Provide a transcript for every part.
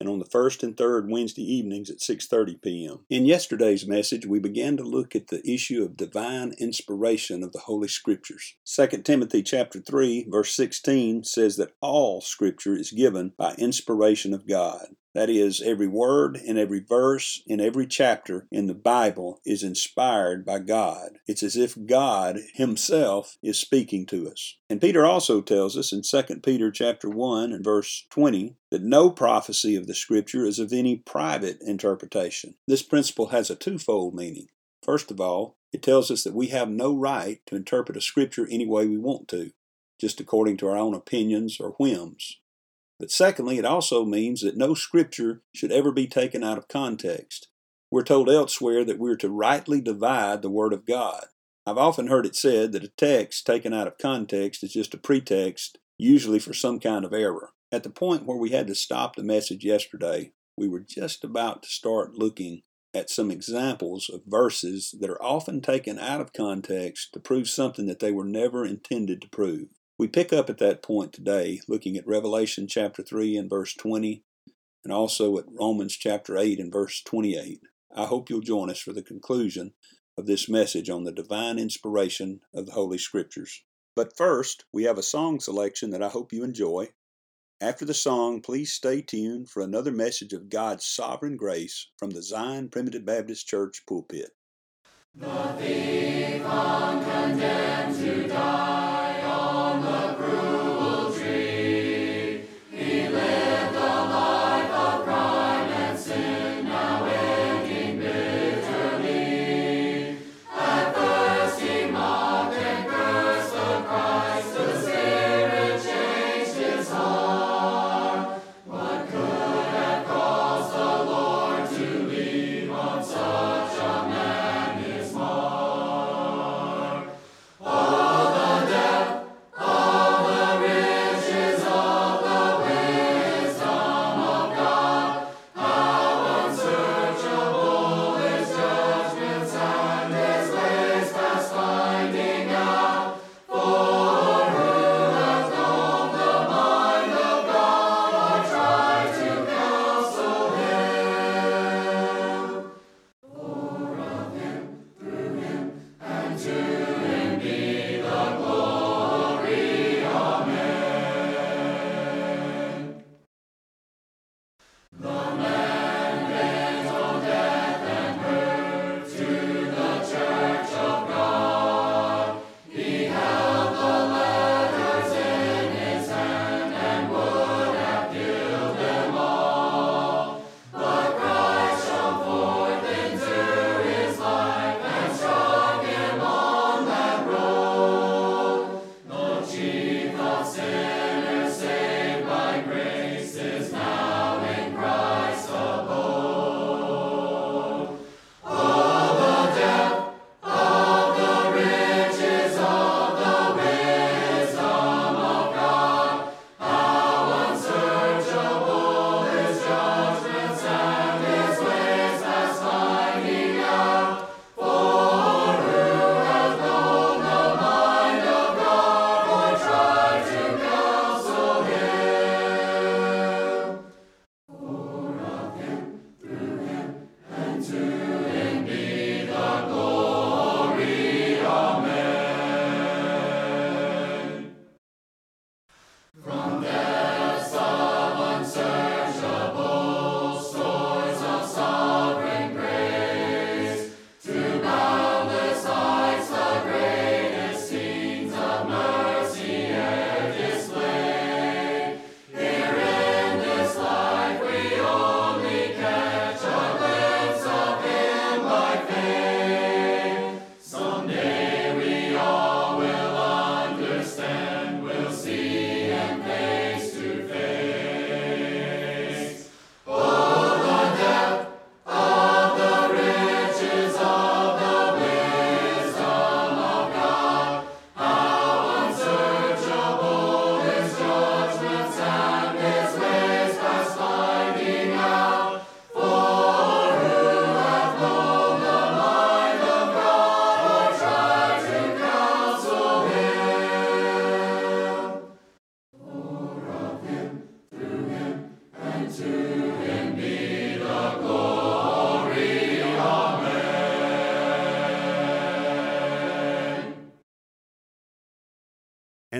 and on the first and third Wednesday evenings at 6:30 p.m. In yesterday's message, we began to look at the issue of divine inspiration of the Holy Scriptures. 2 Timothy chapter 3 verse 16 says that all scripture is given by inspiration of God. That is, every word and every verse in every chapter in the Bible is inspired by God. It's as if God himself is speaking to us. And Peter also tells us in 2 Peter chapter 1 and verse 20 that no prophecy of the scripture is of any private interpretation. This principle has a twofold meaning. First of all, it tells us that we have no right to interpret a scripture any way we want to, just according to our own opinions or whims. But secondly, it also means that no scripture should ever be taken out of context. We're told elsewhere that we're to rightly divide the Word of God. I've often heard it said that a text taken out of context is just a pretext, usually for some kind of error. At the point where we had to stop the message yesterday, we were just about to start looking at some examples of verses that are often taken out of context to prove something that they were never intended to prove. We pick up at that point today, looking at Revelation chapter 3 and verse 20, and also at Romans chapter 8 and verse 28. I hope you'll join us for the conclusion of this message on the divine inspiration of the Holy Scriptures. But first, we have a song selection that I hope you enjoy. After the song, please stay tuned for another message of God's sovereign grace from the Zion Primitive Baptist Church pulpit. The thief uncondemned to die.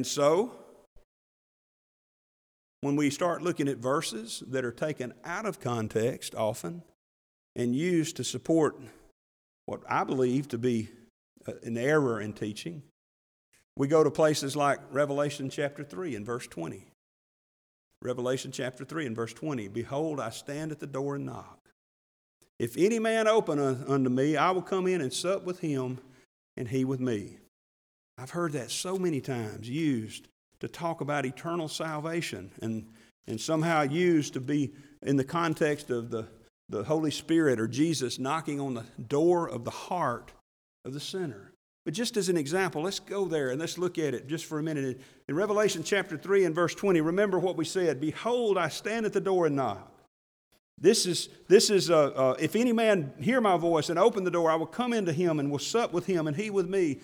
And so, when we start looking at verses that are taken out of context often and used to support what I believe to be uh, an error in teaching, we go to places like Revelation chapter 3 and verse 20. Revelation chapter 3 and verse 20 Behold, I stand at the door and knock. If any man open unto me, I will come in and sup with him, and he with me. I've heard that so many times used to talk about eternal salvation and, and somehow used to be in the context of the, the Holy Spirit or Jesus knocking on the door of the heart of the sinner. But just as an example, let's go there and let's look at it just for a minute. In Revelation chapter 3 and verse 20, remember what we said Behold, I stand at the door and knock. This is, this is uh, uh, if any man hear my voice and open the door, I will come into him and will sup with him and he with me.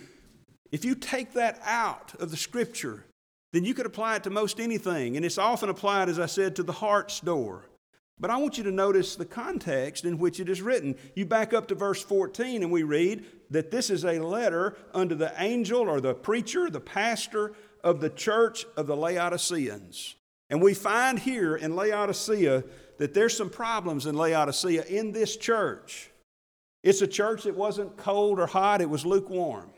If you take that out of the scripture, then you could apply it to most anything. And it's often applied, as I said, to the heart's door. But I want you to notice the context in which it is written. You back up to verse 14, and we read that this is a letter unto the angel or the preacher, the pastor of the church of the Laodiceans. And we find here in Laodicea that there's some problems in Laodicea in this church. It's a church that wasn't cold or hot, it was lukewarm.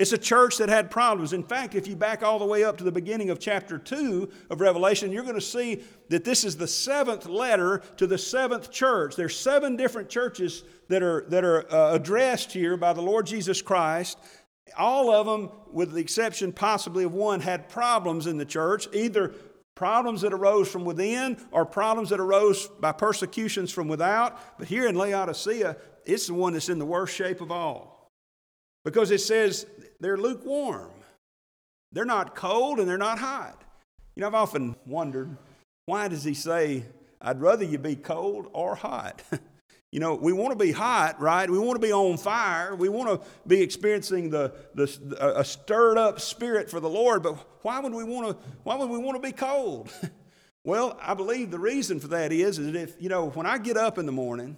It's a church that had problems. In fact, if you back all the way up to the beginning of chapter 2 of Revelation, you're going to see that this is the seventh letter to the seventh church. There's seven different churches that are, that are uh, addressed here by the Lord Jesus Christ. All of them, with the exception possibly of one, had problems in the church, either problems that arose from within or problems that arose by persecutions from without. But here in Laodicea, it's the one that's in the worst shape of all. Because it says they're lukewarm. They're not cold and they're not hot. You know, I've often wondered why does he say, I'd rather you be cold or hot? you know, we want to be hot, right? We want to be on fire. We want to be experiencing the, the, a stirred up spirit for the Lord, but why would we want to, why would we want to be cold? well, I believe the reason for that is, is that if, you know, when I get up in the morning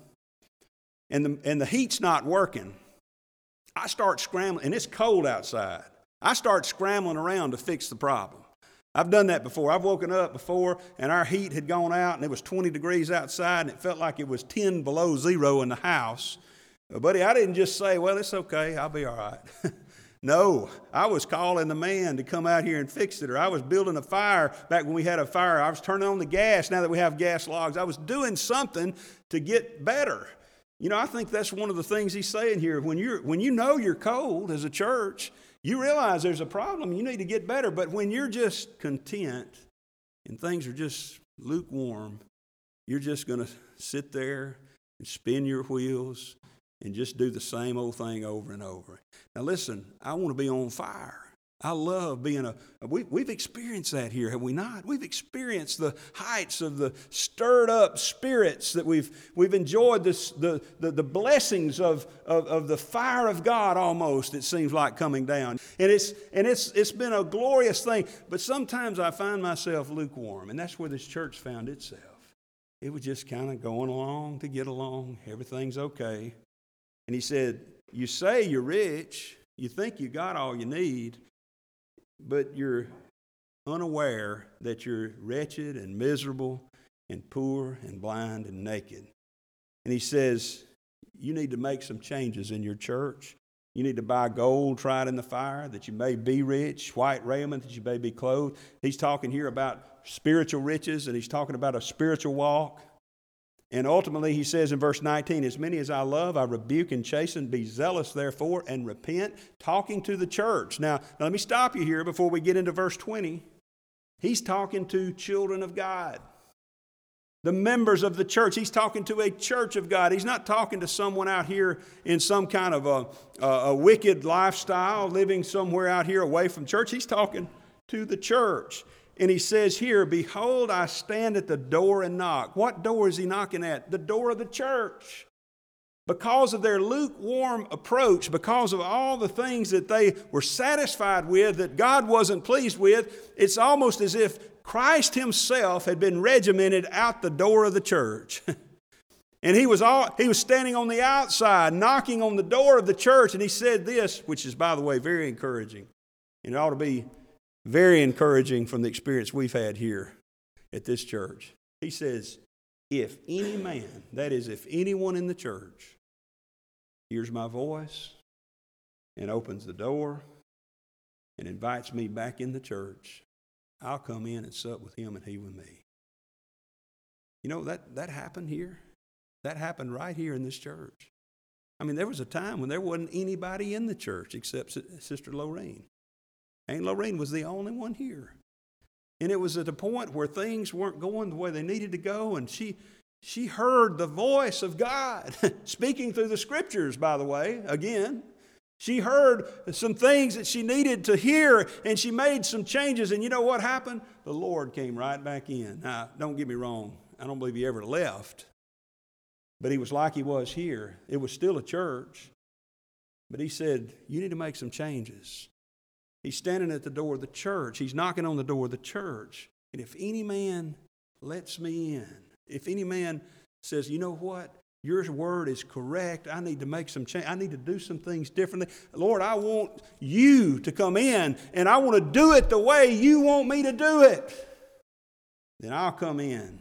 and the, and the heat's not working, I start scrambling, and it's cold outside. I start scrambling around to fix the problem. I've done that before. I've woken up before and our heat had gone out and it was 20 degrees outside and it felt like it was 10 below zero in the house. But buddy, I didn't just say, well, it's okay, I'll be all right. no, I was calling the man to come out here and fix it, or I was building a fire back when we had a fire. I was turning on the gas now that we have gas logs. I was doing something to get better. You know, I think that's one of the things he's saying here. When, you're, when you know you're cold as a church, you realize there's a problem. You need to get better. But when you're just content and things are just lukewarm, you're just going to sit there and spin your wheels and just do the same old thing over and over. Now, listen, I want to be on fire. I love being a, we, we've experienced that here, have we not? We've experienced the heights of the stirred up spirits that we've, we've enjoyed this, the, the, the blessings of, of, of the fire of God almost, it seems like coming down. And, it's, and it's, it's been a glorious thing, but sometimes I find myself lukewarm, and that's where this church found itself. It was just kind of going along to get along, everything's okay. And he said, You say you're rich, you think you got all you need but you're unaware that you're wretched and miserable and poor and blind and naked. And he says, You need to make some changes in your church. You need to buy gold tried in the fire that you may be rich, white raiment that you may be clothed. He's talking here about spiritual riches and he's talking about a spiritual walk. And ultimately, he says in verse 19, As many as I love, I rebuke and chasten. Be zealous, therefore, and repent. Talking to the church. Now, now, let me stop you here before we get into verse 20. He's talking to children of God, the members of the church. He's talking to a church of God. He's not talking to someone out here in some kind of a, a, a wicked lifestyle, living somewhere out here away from church. He's talking to the church. And he says here, Behold, I stand at the door and knock. What door is he knocking at? The door of the church. Because of their lukewarm approach, because of all the things that they were satisfied with that God wasn't pleased with, it's almost as if Christ Himself had been regimented out the door of the church. and he was, all, he was standing on the outside, knocking on the door of the church, and he said this, which is, by the way, very encouraging. And it ought to be very encouraging from the experience we've had here at this church. He says, If any man, that is, if anyone in the church, hears my voice and opens the door and invites me back in the church, I'll come in and sup with him and he with me. You know, that, that happened here. That happened right here in this church. I mean, there was a time when there wasn't anybody in the church except Sister Lorraine. Aunt Lorraine was the only one here. And it was at a point where things weren't going the way they needed to go, and she, she heard the voice of God speaking through the scriptures, by the way, again. She heard some things that she needed to hear, and she made some changes. And you know what happened? The Lord came right back in. Now, don't get me wrong, I don't believe he ever left but he was like he was here. It was still a church. But he said, You need to make some changes. He's standing at the door of the church. He's knocking on the door of the church. And if any man lets me in, if any man says, You know what? Your word is correct. I need to make some change. I need to do some things differently. Lord, I want you to come in and I want to do it the way you want me to do it. Then I'll come in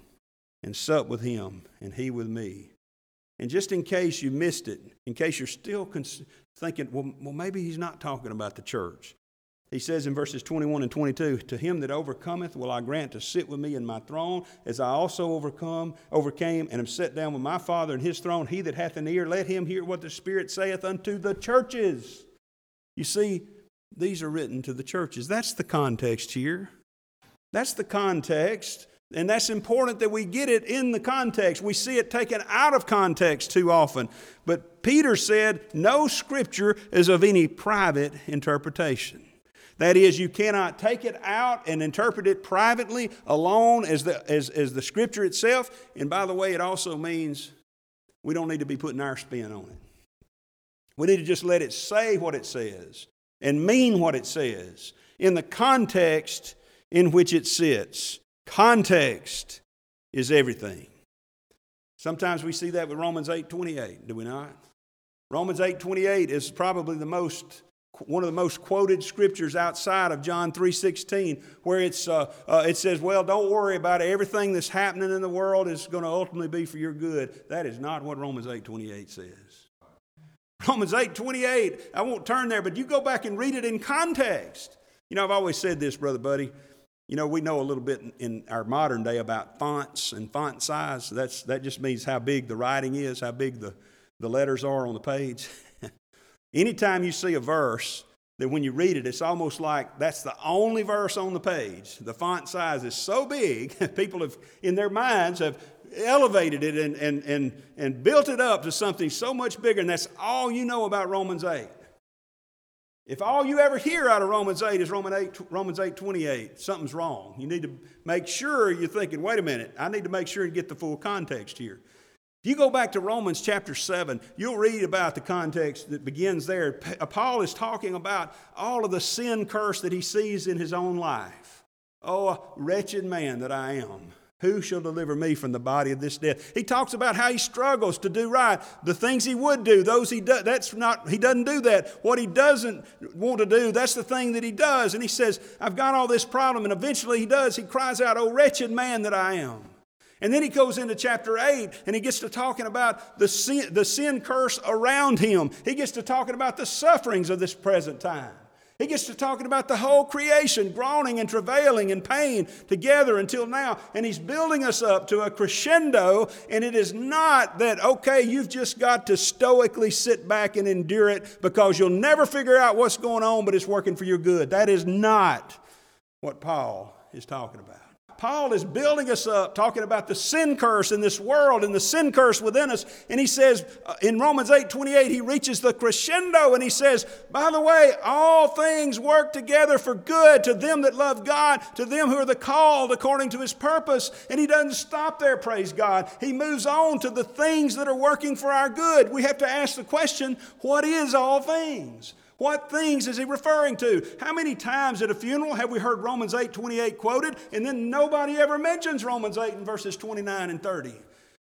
and sup with him and he with me. And just in case you missed it, in case you're still cons- thinking, well, well, maybe he's not talking about the church. He says in verses 21 and 22, To him that overcometh will I grant to sit with me in my throne, as I also overcome, overcame, and am set down with my Father in his throne. He that hath an ear, let him hear what the Spirit saith unto the churches. You see, these are written to the churches. That's the context here. That's the context and that's important that we get it in the context. We see it taken out of context too often. But Peter said, No scripture is of any private interpretation. That is, you cannot take it out and interpret it privately alone as the, as, as the scripture itself. And by the way, it also means we don't need to be putting our spin on it. We need to just let it say what it says and mean what it says in the context in which it sits. Context is everything. Sometimes we see that with Romans 8:28, do we not? Romans 8:28 is probably the most one of the most quoted scriptures outside of John 3:16 where it's uh, uh, it says, "Well, don't worry about it. Everything that's happening in the world is going to ultimately be for your good." That is not what Romans 8:28 says. Romans 8:28, I won't turn there, but you go back and read it in context. You know, I've always said this, brother buddy. You know, we know a little bit in our modern day about fonts and font size. That's, that just means how big the writing is, how big the, the letters are on the page. Anytime you see a verse, that when you read it, it's almost like that's the only verse on the page. The font size is so big, people have, in their minds, have elevated it and, and, and, and built it up to something so much bigger, and that's all you know about Romans 8. If all you ever hear out of Romans 8 is Romans 8, Romans 8 28, something's wrong. You need to make sure you're thinking, wait a minute, I need to make sure and get the full context here. If you go back to Romans chapter 7, you'll read about the context that begins there. Uh, Paul is talking about all of the sin curse that he sees in his own life. Oh, wretched man that I am. Who shall deliver me from the body of this death? He talks about how he struggles to do right. The things he would do, those he does, that's not, he doesn't do that. What he doesn't want to do, that's the thing that he does. And he says, I've got all this problem. And eventually he does. He cries out, Oh, wretched man that I am. And then he goes into chapter 8 and he gets to talking about the sin, the sin curse around him. He gets to talking about the sufferings of this present time. He gets to talking about the whole creation, groaning and travailing in pain together until now. And he's building us up to a crescendo. And it is not that, okay, you've just got to stoically sit back and endure it because you'll never figure out what's going on, but it's working for your good. That is not what Paul is talking about. Paul is building us up, talking about the sin curse in this world and the sin curse within us. And he says uh, in Romans 8 28, he reaches the crescendo and he says, By the way, all things work together for good to them that love God, to them who are the called according to his purpose. And he doesn't stop there, praise God. He moves on to the things that are working for our good. We have to ask the question, What is all things? What things is he referring to? How many times at a funeral have we heard Romans 8 28 quoted, and then nobody ever mentions Romans 8 in verses 29 and 30?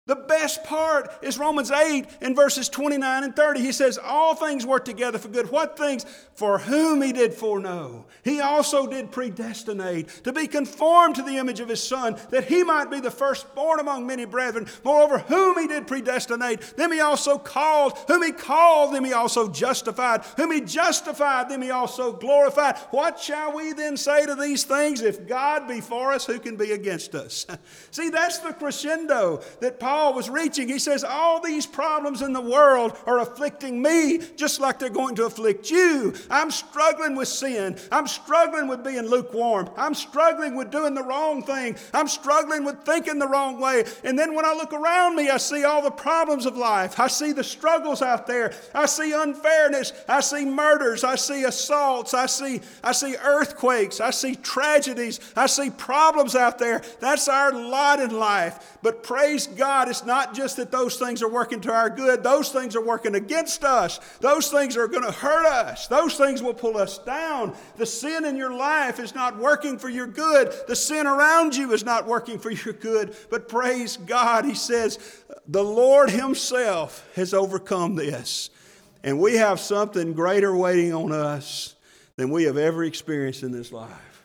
The best part is Romans 8 in verses 29 and 30. He says, All things work together for good. What things? For whom he did foreknow. He also did predestinate to be conformed to the image of his Son, that he might be the firstborn among many brethren. Moreover, whom he did predestinate, them he also called. Whom he called, them he also justified. Whom he justified, them he also glorified. What shall we then say to these things? If God be for us, who can be against us? See, that's the crescendo that Paul Paul was reaching. He says, All these problems in the world are afflicting me just like they're going to afflict you. I'm struggling with sin. I'm struggling with being lukewarm. I'm struggling with doing the wrong thing. I'm struggling with thinking the wrong way. And then when I look around me, I see all the problems of life. I see the struggles out there. I see unfairness. I see murders. I see assaults. I see, I see earthquakes. I see tragedies. I see problems out there. That's our lot in life. But praise God God, it's not just that those things are working to our good, those things are working against us. Those things are going to hurt us. Those things will pull us down. The sin in your life is not working for your good, the sin around you is not working for your good. But praise God, He says, the Lord Himself has overcome this. And we have something greater waiting on us than we have ever experienced in this life.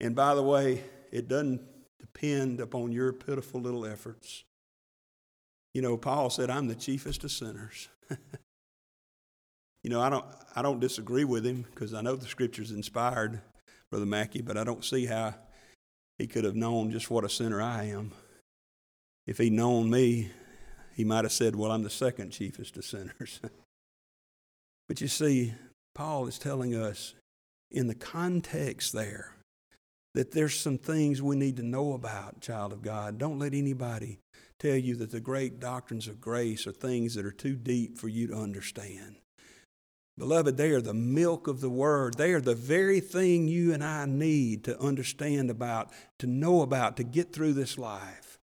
And by the way, it doesn't depend upon your pitiful little efforts. You know, Paul said, I'm the chiefest of sinners. you know, I don't, I don't disagree with him because I know the scripture's inspired, Brother Mackey, but I don't see how he could have known just what a sinner I am. If he'd known me, he might have said, Well, I'm the second chiefest of sinners. but you see, Paul is telling us in the context there that there's some things we need to know about, child of God. Don't let anybody tell you that the great doctrines of grace are things that are too deep for you to understand. Beloved, they are the milk of the Word. They are the very thing you and I need to understand about, to know about, to get through this life.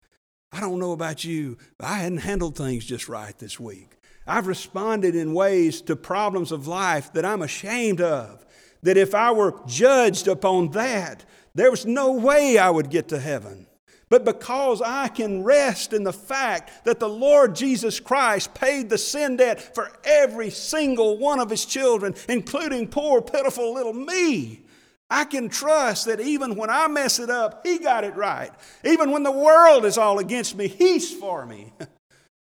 I don't know about you, but I hadn't handled things just right this week. I've responded in ways to problems of life that I'm ashamed of. That if I were judged upon that, there was no way I would get to heaven but because I can rest in the fact that the Lord Jesus Christ paid the sin debt for every single one of his children, including poor, pitiful little me. I can trust that even when I mess it up, He got it right. Even when the world is all against me, He's for me.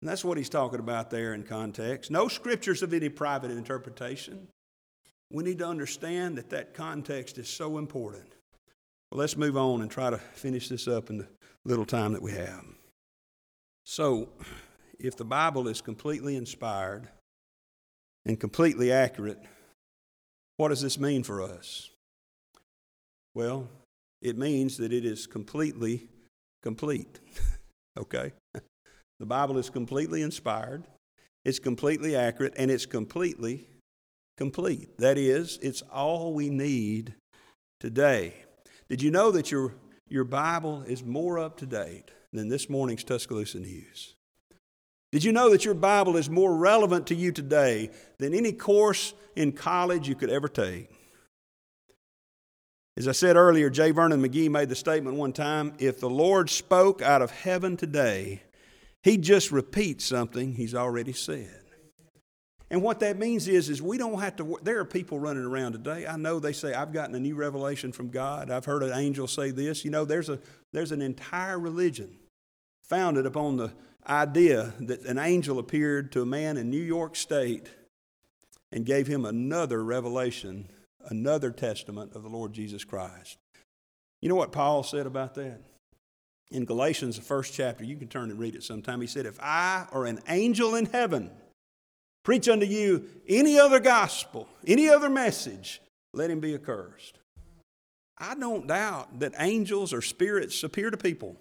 And that's what He's talking about there in context. No scriptures of any private interpretation. We need to understand that that context is so important. Well, let's move on and try to finish this up in the little time that we have. So, if the Bible is completely inspired and completely accurate, what does this mean for us? Well, it means that it is completely complete. okay? The Bible is completely inspired, it's completely accurate, and it's completely complete. That is, it's all we need today. Did you know that your your Bible is more up to date than this morning's Tuscaloosa News? Did you know that your Bible is more relevant to you today than any course in college you could ever take? As I said earlier, J. Vernon McGee made the statement one time if the Lord spoke out of heaven today, he'd just repeat something he's already said. And what that means is, is we don't have to. There are people running around today. I know they say, "I've gotten a new revelation from God." I've heard an angel say this. You know, there's a there's an entire religion founded upon the idea that an angel appeared to a man in New York State and gave him another revelation, another testament of the Lord Jesus Christ. You know what Paul said about that? In Galatians, the first chapter, you can turn and read it sometime. He said, If I or an angel in heaven preach unto you any other gospel, any other message, let him be accursed. I don't doubt that angels or spirits appear to people.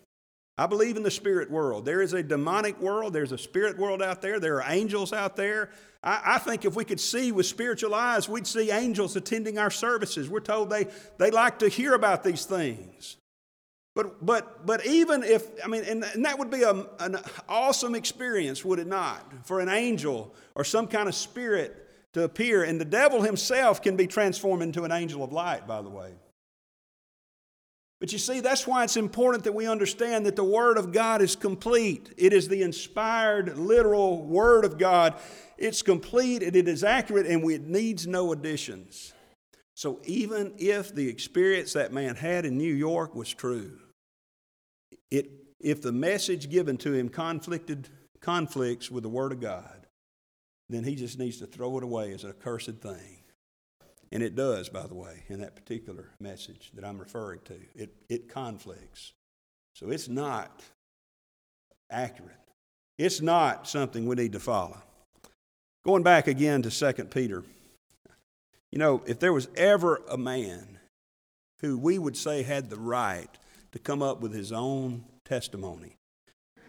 I believe in the spirit world. There is a demonic world, there's a spirit world out there, there are angels out there. I, I, think if we could see with spiritual eyes, we'd see angels attending our services. We're told they, they like to hear about these things. But, but, but even if, I mean, and, and that would be a, an awesome experience, would it not? For an angel or some kind of spirit to appear. And the devil himself can be transformed into an angel of light, by the way. But you see, that's why it's important that we understand that the Word of God is complete. It is the inspired, literal Word of God. It's complete and it is accurate, and it needs no additions. So even if the experience that man had in New York was true, it, if the message given to him conflicted conflicts with the Word of God, then he just needs to throw it away as an accursed thing. And it does, by the way, in that particular message that I'm referring to. It, it conflicts. So it's not accurate. It's not something we need to follow. Going back again to 2 Peter. You know, if there was ever a man who we would say had the right to come up with his own testimony,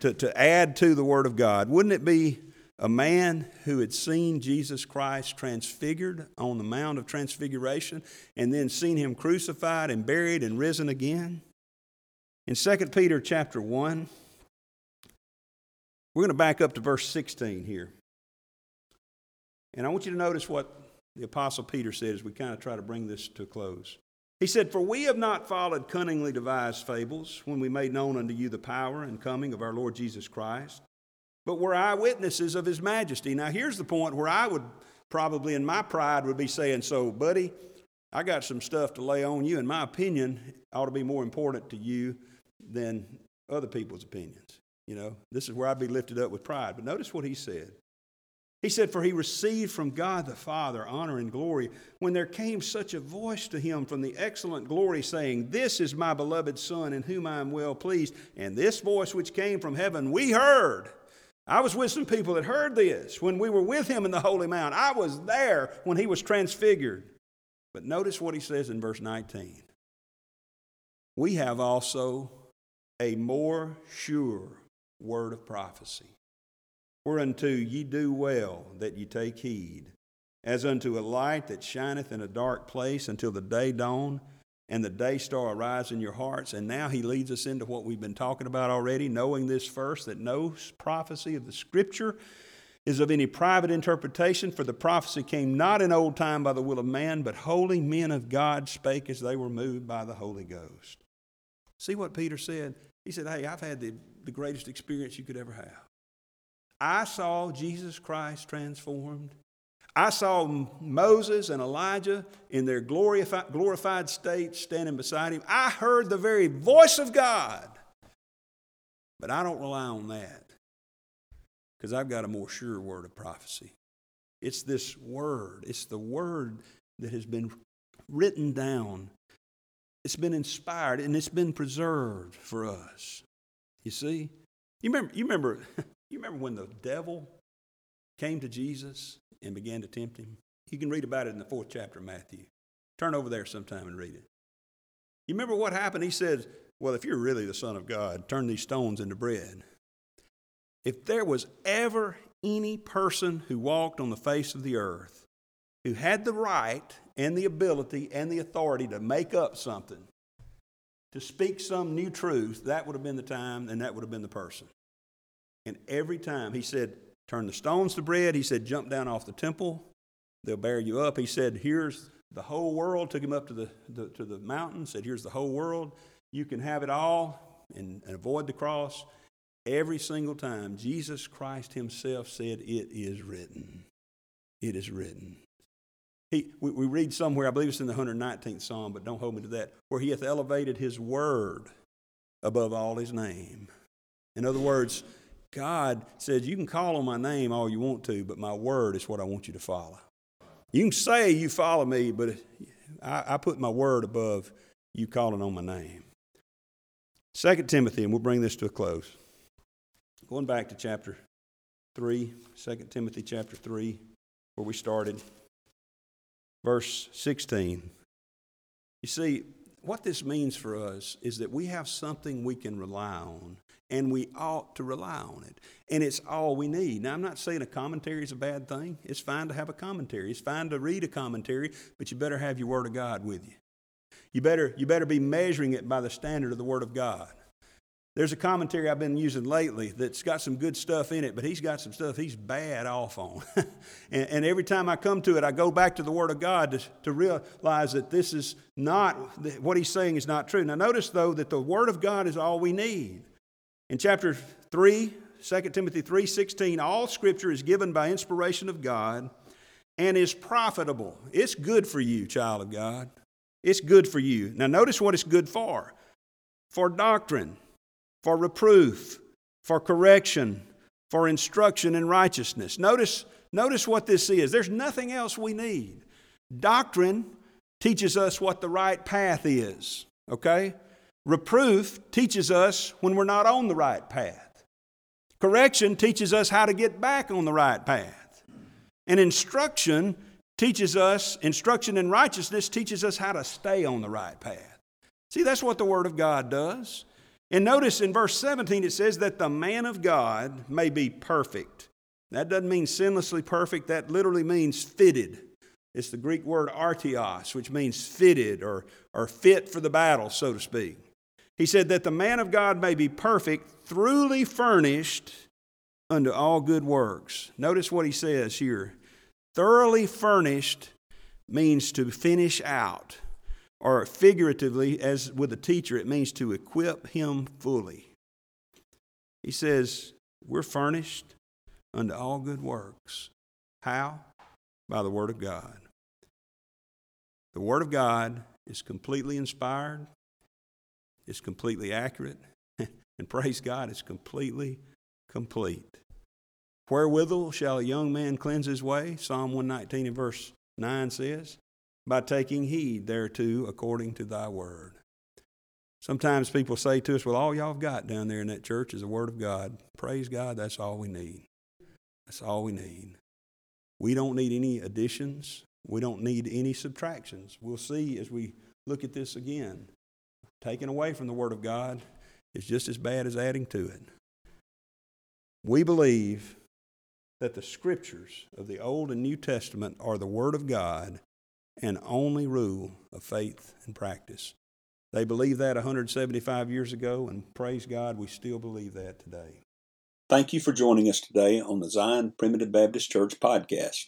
to, to add to the Word of God, wouldn't it be a man who had seen Jesus Christ transfigured on the Mount of Transfiguration and then seen him crucified and buried and risen again. In 2 Peter chapter 1, we're going to back up to verse 16 here. And I want you to notice what the Apostle Peter said as we kind of try to bring this to a close. He said, For we have not followed cunningly devised fables when we made known unto you the power and coming of our Lord Jesus Christ but we're eyewitnesses of his majesty. Now, here's the point where I would probably, in my pride, would be saying, So, buddy, I got some stuff to lay on you. In my opinion, ought to be more important to you than other people's opinions. You know, this is where I'd be lifted up with pride. But notice what he said. He said, For he received from God the Father honor and glory when there came such a voice to him from the excellent glory, saying, This is my beloved Son in whom I am well pleased. And this voice which came from heaven we heard I was with some people that heard this when we were with him in the Holy Mount. I was there when he was transfigured. But notice what he says in verse 19. We have also a more sure word of prophecy, whereunto ye do well that ye take heed, as unto a light that shineth in a dark place until the day dawn and the day star arise in your hearts. And now he leads us into what we've been talking about already, knowing this first that no prophecy of the scripture is of any private interpretation, for the prophecy came not in old time by the will of man, but holy men of God spake as they were moved by the Holy Ghost. See what Peter said? He said, Hey, I've had the, the greatest experience you could ever have. I saw Jesus Christ transformed I saw Moses and Elijah in their glorified, glorified state standing beside him. I heard the very voice of God. But I don't rely on that because I've got a more sure word of prophecy. It's this word, it's the word that has been written down, it's been inspired, and it's been preserved for us. You see? You remember, you remember, you remember when the devil came to Jesus and began to tempt him. You can read about it in the fourth chapter of Matthew. Turn over there sometime and read it. You remember what happened? He said, Well, if you're really the Son of God, turn these stones into bread. If there was ever any person who walked on the face of the earth who had the right and the ability and the authority to make up something, to speak some new truth, that would have been the time and that would have been the person. And every time he said, Turn the stones to bread. He said, Jump down off the temple. They'll bear you up. He said, Here's the whole world. Took him up to the, the to the mountain, said, Here's the whole world. You can have it all and, and avoid the cross. Every single time, Jesus Christ Himself said, It is written. It is written. He, we, we read somewhere, I believe it's in the 119th Psalm, but don't hold me to that, where He hath elevated His word above all His name. In other words, God says, You can call on my name all you want to, but my word is what I want you to follow. You can say you follow me, but I, I put my word above you calling on my name. Second Timothy, and we'll bring this to a close. Going back to chapter 3, 2 Timothy chapter 3, where we started, verse 16. You see, what this means for us is that we have something we can rely on and we ought to rely on it. And it's all we need. Now, I'm not saying a commentary is a bad thing. It's fine to have a commentary. It's fine to read a commentary, but you better have your Word of God with you. You better, you better be measuring it by the standard of the Word of God. There's a commentary I've been using lately that's got some good stuff in it, but he's got some stuff he's bad off on. and, and, every time I come to it, I go back to the Word of God to, to realize that this is not, what he's saying is not true. Now, notice, though, that the Word of God is all we need. In chapter 3, 2 Timothy 3.16, all Scripture is given by inspiration of God and is profitable. It's good for you, child of God. It's good for you. Now, notice what it's good for for doctrine for reproof, for correction, for instruction in righteousness. Notice, notice what this is. There's nothing else we need. Doctrine teaches us what the right path is, okay? Reproof teaches us when we're not on the right path. Correction teaches us how to get back on the right path. And instruction teaches us, instruction in righteousness teaches us how to stay on the right path. See, that's what the Word of God does. And notice in verse 17 it says that the man of God may be perfect. That doesn't mean sinlessly perfect, that literally means fitted. It's the Greek word artios, which means fitted or, or fit for the battle, so to speak. He said that the man of God may be perfect, truly furnished unto all good works. Notice what he says here. Thoroughly furnished means to finish out or figuratively, as with a teacher, it means to equip him fully. He says, We're furnished unto all good works. How? By the Word of God. The Word of God is completely inspired, it's completely accurate, and praise God, it's completely complete. Wherewithal shall a young man cleanse his way? Psalm 119 and verse 9 says by taking heed thereto according to thy word. Sometimes people say to us, Well, all y'all have got down there in that church is the Word of God. Praise God, that's all we need. That's all we need. We don't need any additions, we don't need any subtractions. We'll see as we look at this again. Taking away from the Word of God is just as bad as adding to it. We believe that the Scriptures of the Old and New Testament are the Word of God and only rule of faith and practice. They believed that 175 years ago, and praise God, we still believe that today. Thank you for joining us today on the Zion Primitive Baptist Church podcast.